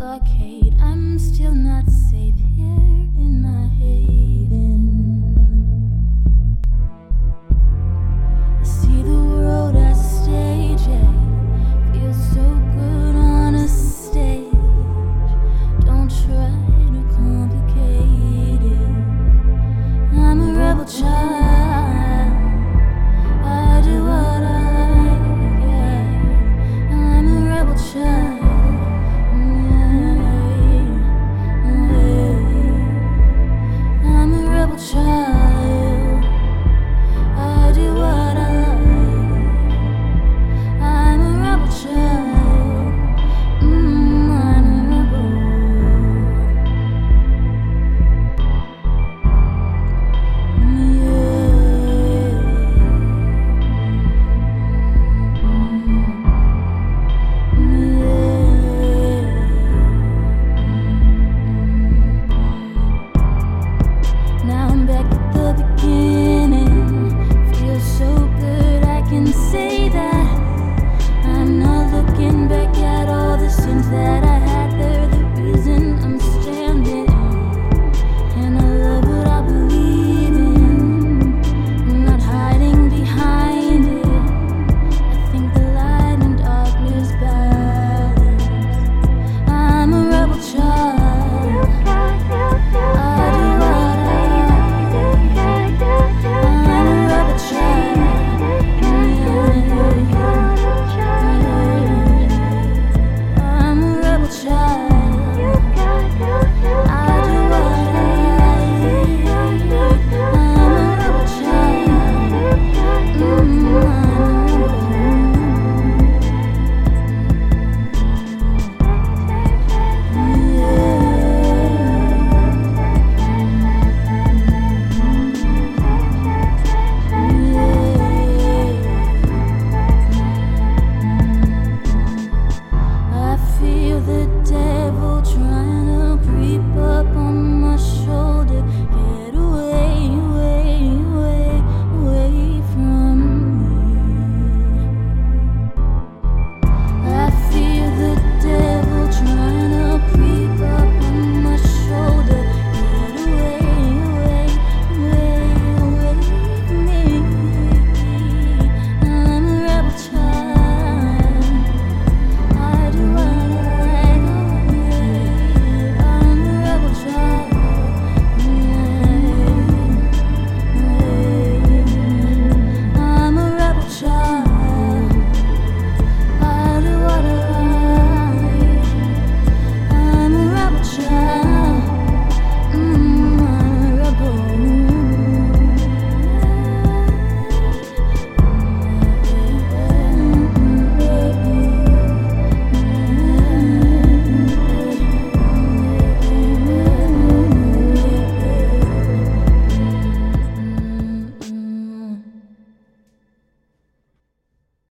blockade. I'm still not safe here in my head.